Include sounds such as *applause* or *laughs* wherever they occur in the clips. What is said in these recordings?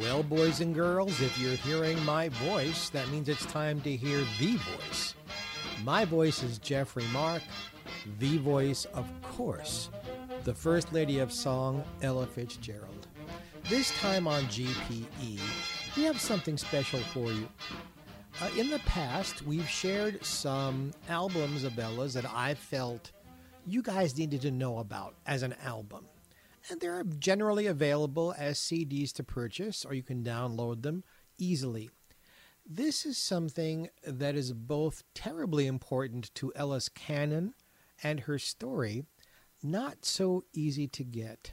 Well, boys and girls, if you're hearing my voice, that means it's time to hear the voice. My voice is Jeffrey Mark, the voice, of course, the First Lady of Song, Ella Fitzgerald. This time on GPE, we have something special for you. Uh, in the past, we've shared some albums of Ella's that I felt you guys needed to know about as an album. And they're generally available as CDs to purchase, or you can download them easily. This is something that is both terribly important to Ella's canon and her story, not so easy to get.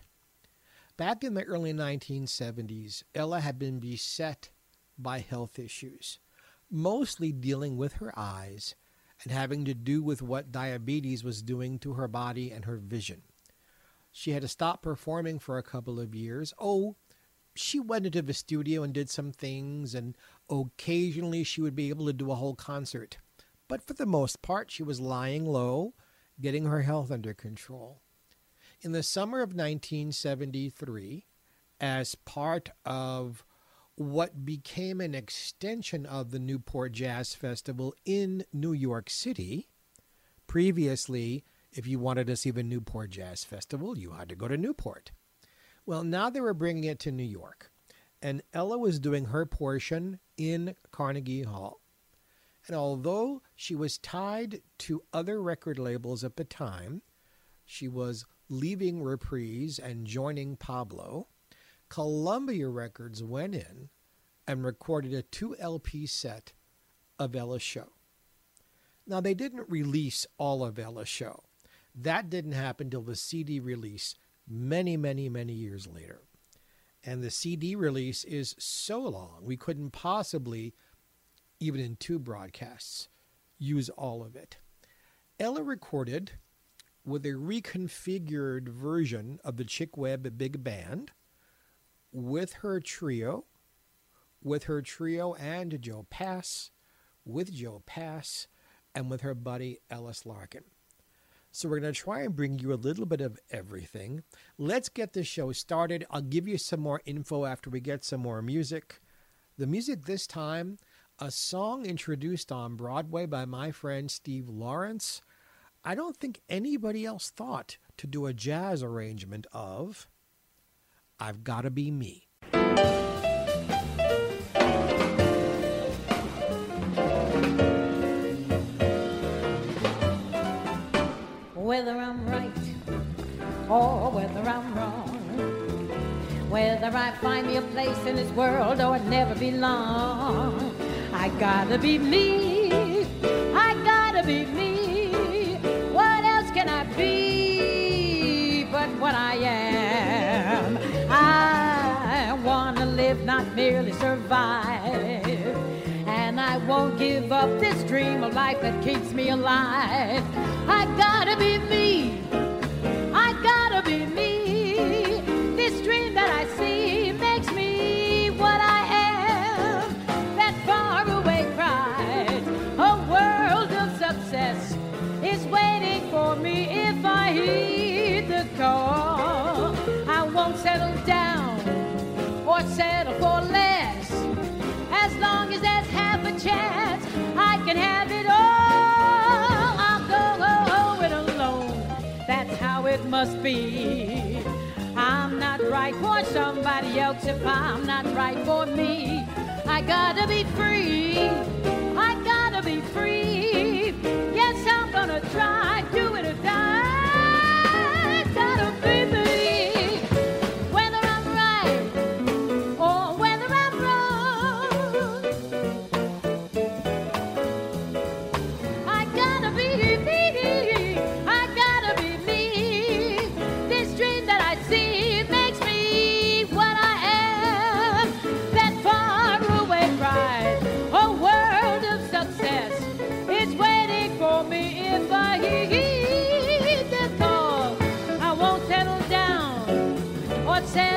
Back in the early 1970s, Ella had been beset by health issues, mostly dealing with her eyes and having to do with what diabetes was doing to her body and her vision. She had to stop performing for a couple of years. Oh, she went into the studio and did some things, and occasionally she would be able to do a whole concert. But for the most part, she was lying low, getting her health under control. In the summer of 1973, as part of what became an extension of the Newport Jazz Festival in New York City, previously, if you wanted to see the Newport Jazz Festival, you had to go to Newport. Well, now they were bringing it to New York, and Ella was doing her portion in Carnegie Hall. And although she was tied to other record labels at the time, she was leaving Reprise and joining Pablo. Columbia Records went in and recorded a 2 LP set of Ella's show. Now, they didn't release all of Ella's show. That didn't happen till the CD release many, many, many years later. And the CD release is so long, we couldn't possibly, even in two broadcasts, use all of it. Ella recorded with a reconfigured version of the Chick Webb Big Band with her trio, with her trio and Joe Pass, with Joe Pass, and with her buddy Ellis Larkin. So we're going to try and bring you a little bit of everything. Let's get the show started. I'll give you some more info after we get some more music. The music this time, a song introduced on Broadway by my friend Steve Lawrence. I don't think anybody else thought to do a jazz arrangement of I've Gotta Be Me. whether I'm right or whether I'm wrong. Whether I find me a place in this world or I never belong. I gotta be me. I gotta be me. What else can I be but what I am? I wanna live, not merely survive. And I won't give up this dream of life that keeps me alive. I gotta be me. I gotta be me. Chance, I can have it all. I'll go, it alone. That's how it must be. I'm not right for somebody else if I'm not right for me. I gotta be free. I gotta be free. Yes, I'm gonna try,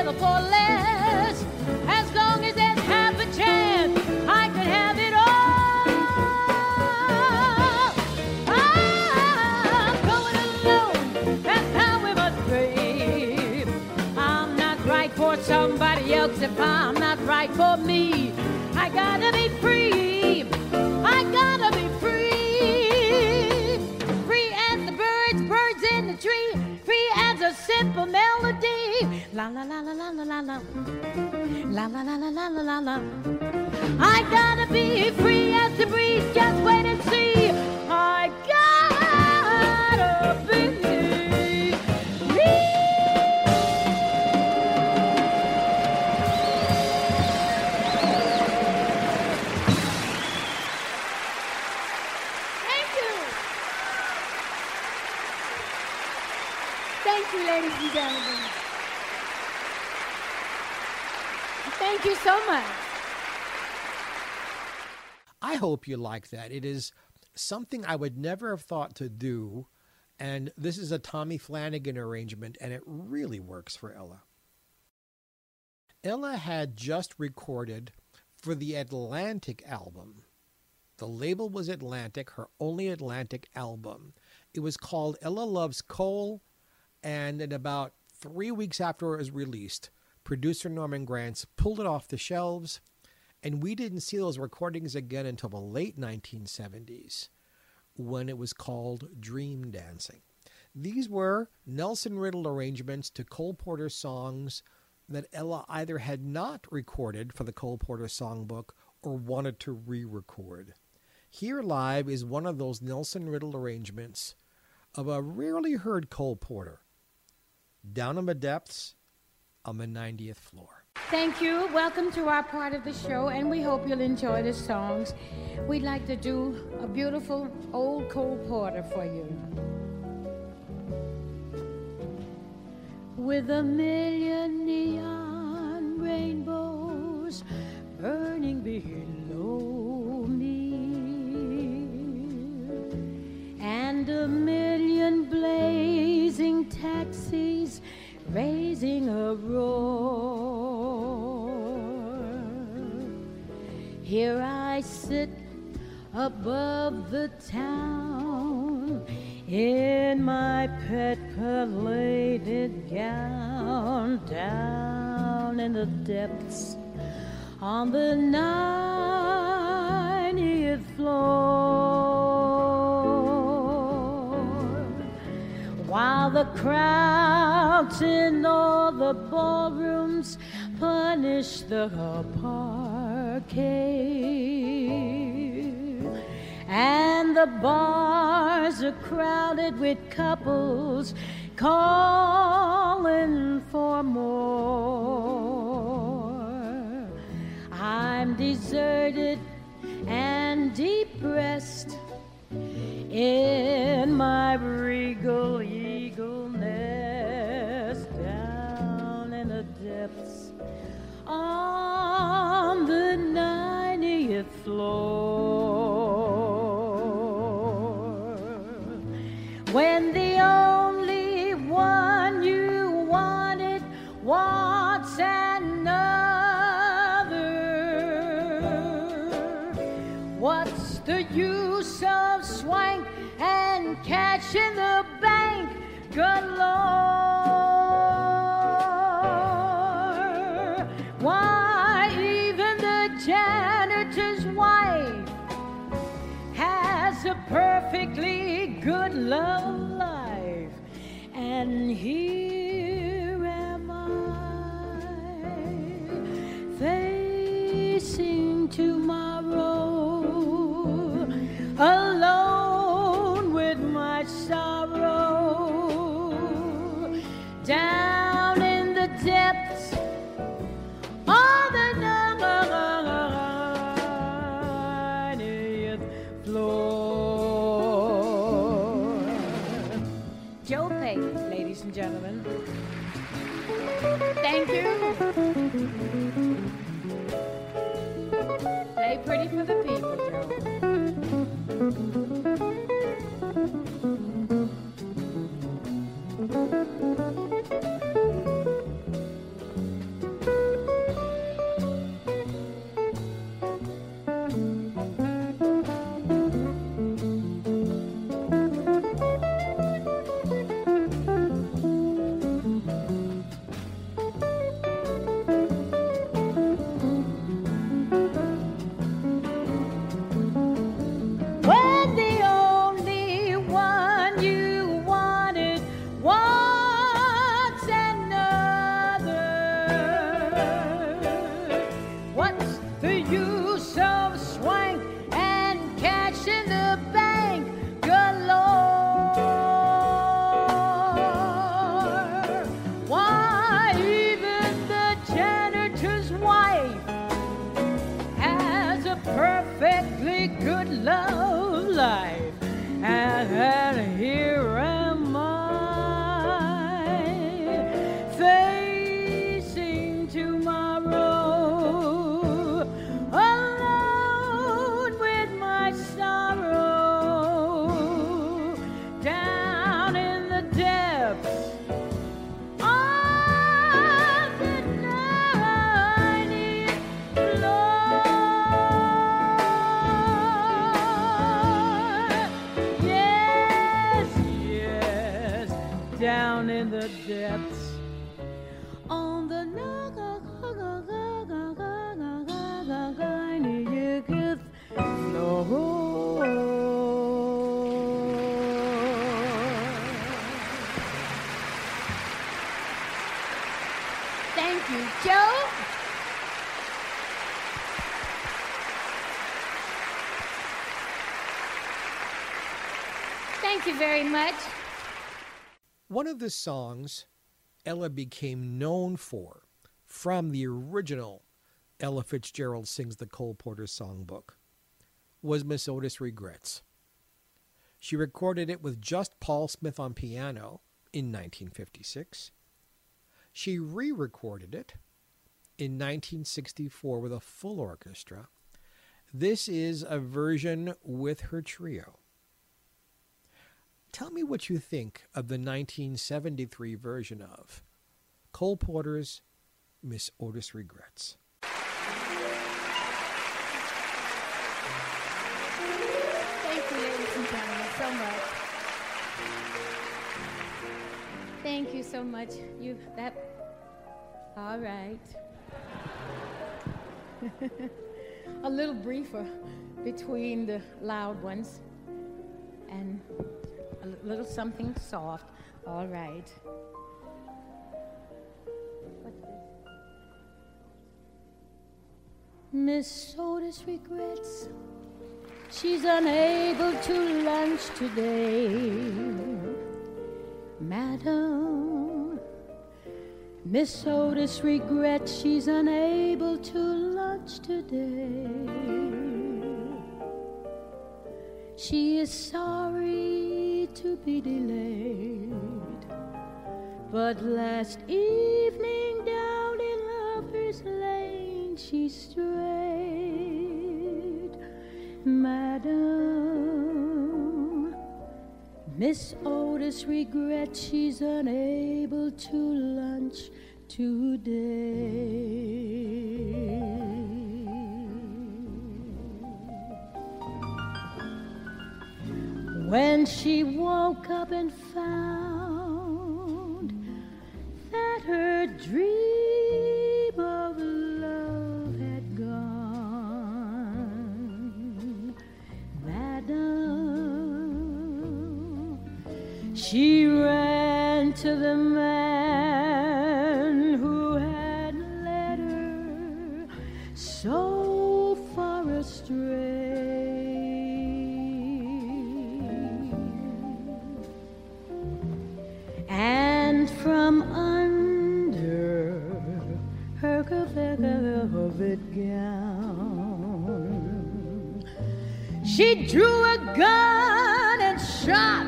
won't settle for La la la la la la la la. La la la la la la la la. I gotta be free as the breeze. Just wait and see. I gotta be. Thank you, ladies and gentlemen. Thank you so much. I hope you like that. It is something I would never have thought to do. And this is a Tommy Flanagan arrangement, and it really works for Ella. Ella had just recorded for the Atlantic album. The label was Atlantic, her only Atlantic album. It was called Ella Loves Cole, and in about three weeks after it was released, producer Norman Granz pulled it off the shelves, and we didn't see those recordings again until the late 1970s when it was called Dream Dancing. These were Nelson Riddle arrangements to Cole Porter songs that Ella either had not recorded for the Cole Porter songbook or wanted to re record. Here Live is one of those Nelson Riddle arrangements of a rarely heard Cole Porter. Down in the depths on the 90th floor. Thank you. Welcome to our part of the show, and we hope you'll enjoy the songs. We'd like to do a beautiful old Cole Porter for you. With a million neon rainbows burning below me, and a million blazing taxis raising a roar. Here I sit above the town in my pet gown, down in the depths on the 90th floor while the crowds in all the ballrooms punish the parquet. And the bars are crowded with couples calling for more. I'm deserted and depressed in my regal eagle nest down in the depths on the 90th floor. Use of swank and cash in the bank? Good Lord. Why, even the janitor's wife has a perfectly good love life. And here down in the depths of the 90th floor. Joe Payton, ladies and gentlemen. Thank you. Thank you very much. One of the songs Ella became known for from the original Ella Fitzgerald Sings the Cole Porter Songbook was Miss Otis Regrets. She recorded it with just Paul Smith on piano in 1956. She re recorded it in 1964 with a full orchestra. This is a version with her trio. Tell me what you think of the 1973 version of Cole Porter's Miss Otis Regrets. Thank you, ladies and gentlemen, so much. Thank you so much. You that all right. *laughs* A little briefer between the loud ones and a little something soft. All right. Miss Otis regrets she's unable to lunch today. Madam, Miss Otis regrets she's unable to lunch today. She is sorry to be delayed, but last evening down in Lover's Lane she strayed. Madam, Miss Otis regrets she's unable to lunch today. She woke up and found that her dream of love had gone, Madam, she ran to the man she drew a gun and shot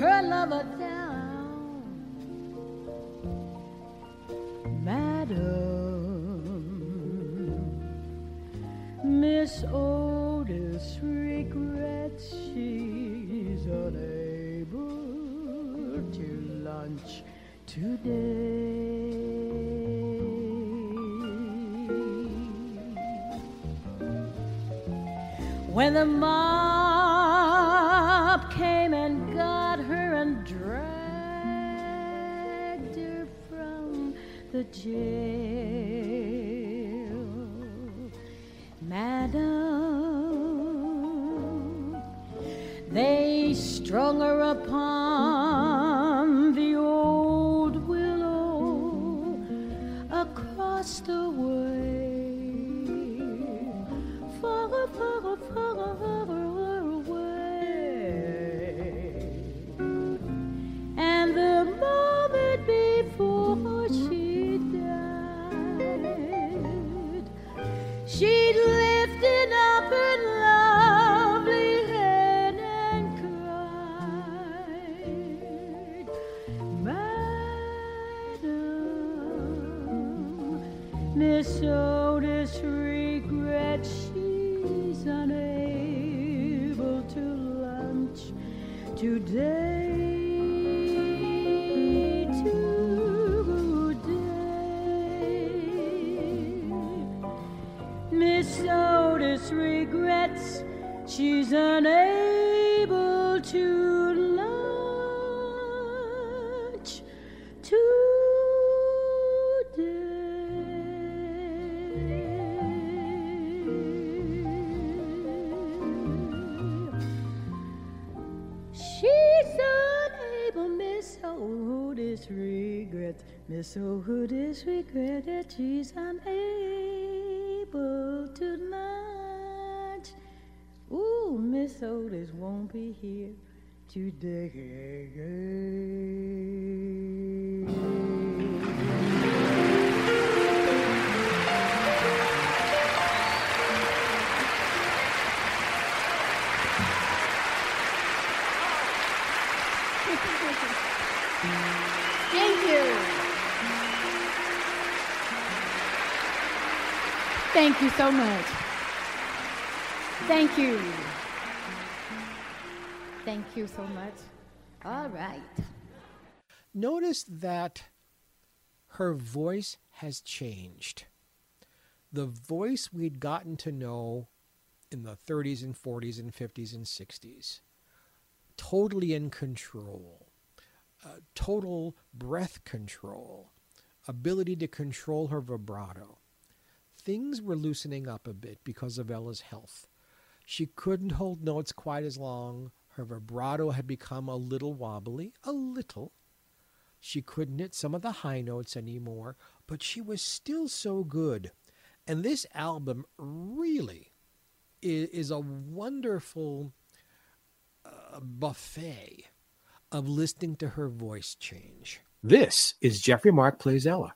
her lover down. Madam, Miss Otis regrets she's unable to lunch today. When the mob came and got her and dragged her from the jail, Madam, they strung her upon Miss Otis regrets she's unable to lunch today. Today, Miss Otis regrets she's unable She's unable, Miss Otis regrets. regrets. Miss O'Hood is regret that she's unable to lunch. Ooh, Miss Otis won't be here today. Thank you so much. Thank you. Thank you so much. All right. Notice that her voice has changed. The voice we'd gotten to know in the 30s and 40s and 50s and 60s, totally in control, uh, total breath control, ability to control her vibrato. Things were loosening up a bit because of Ella's health. She couldn't hold notes quite as long. Her vibrato had become a little wobbly, a little. She couldn't hit some of the high notes anymore, but she was still so good. And this album really is, a wonderful uh, buffet of listening to her voice change. This is Jeffrey Mark Plays Ella.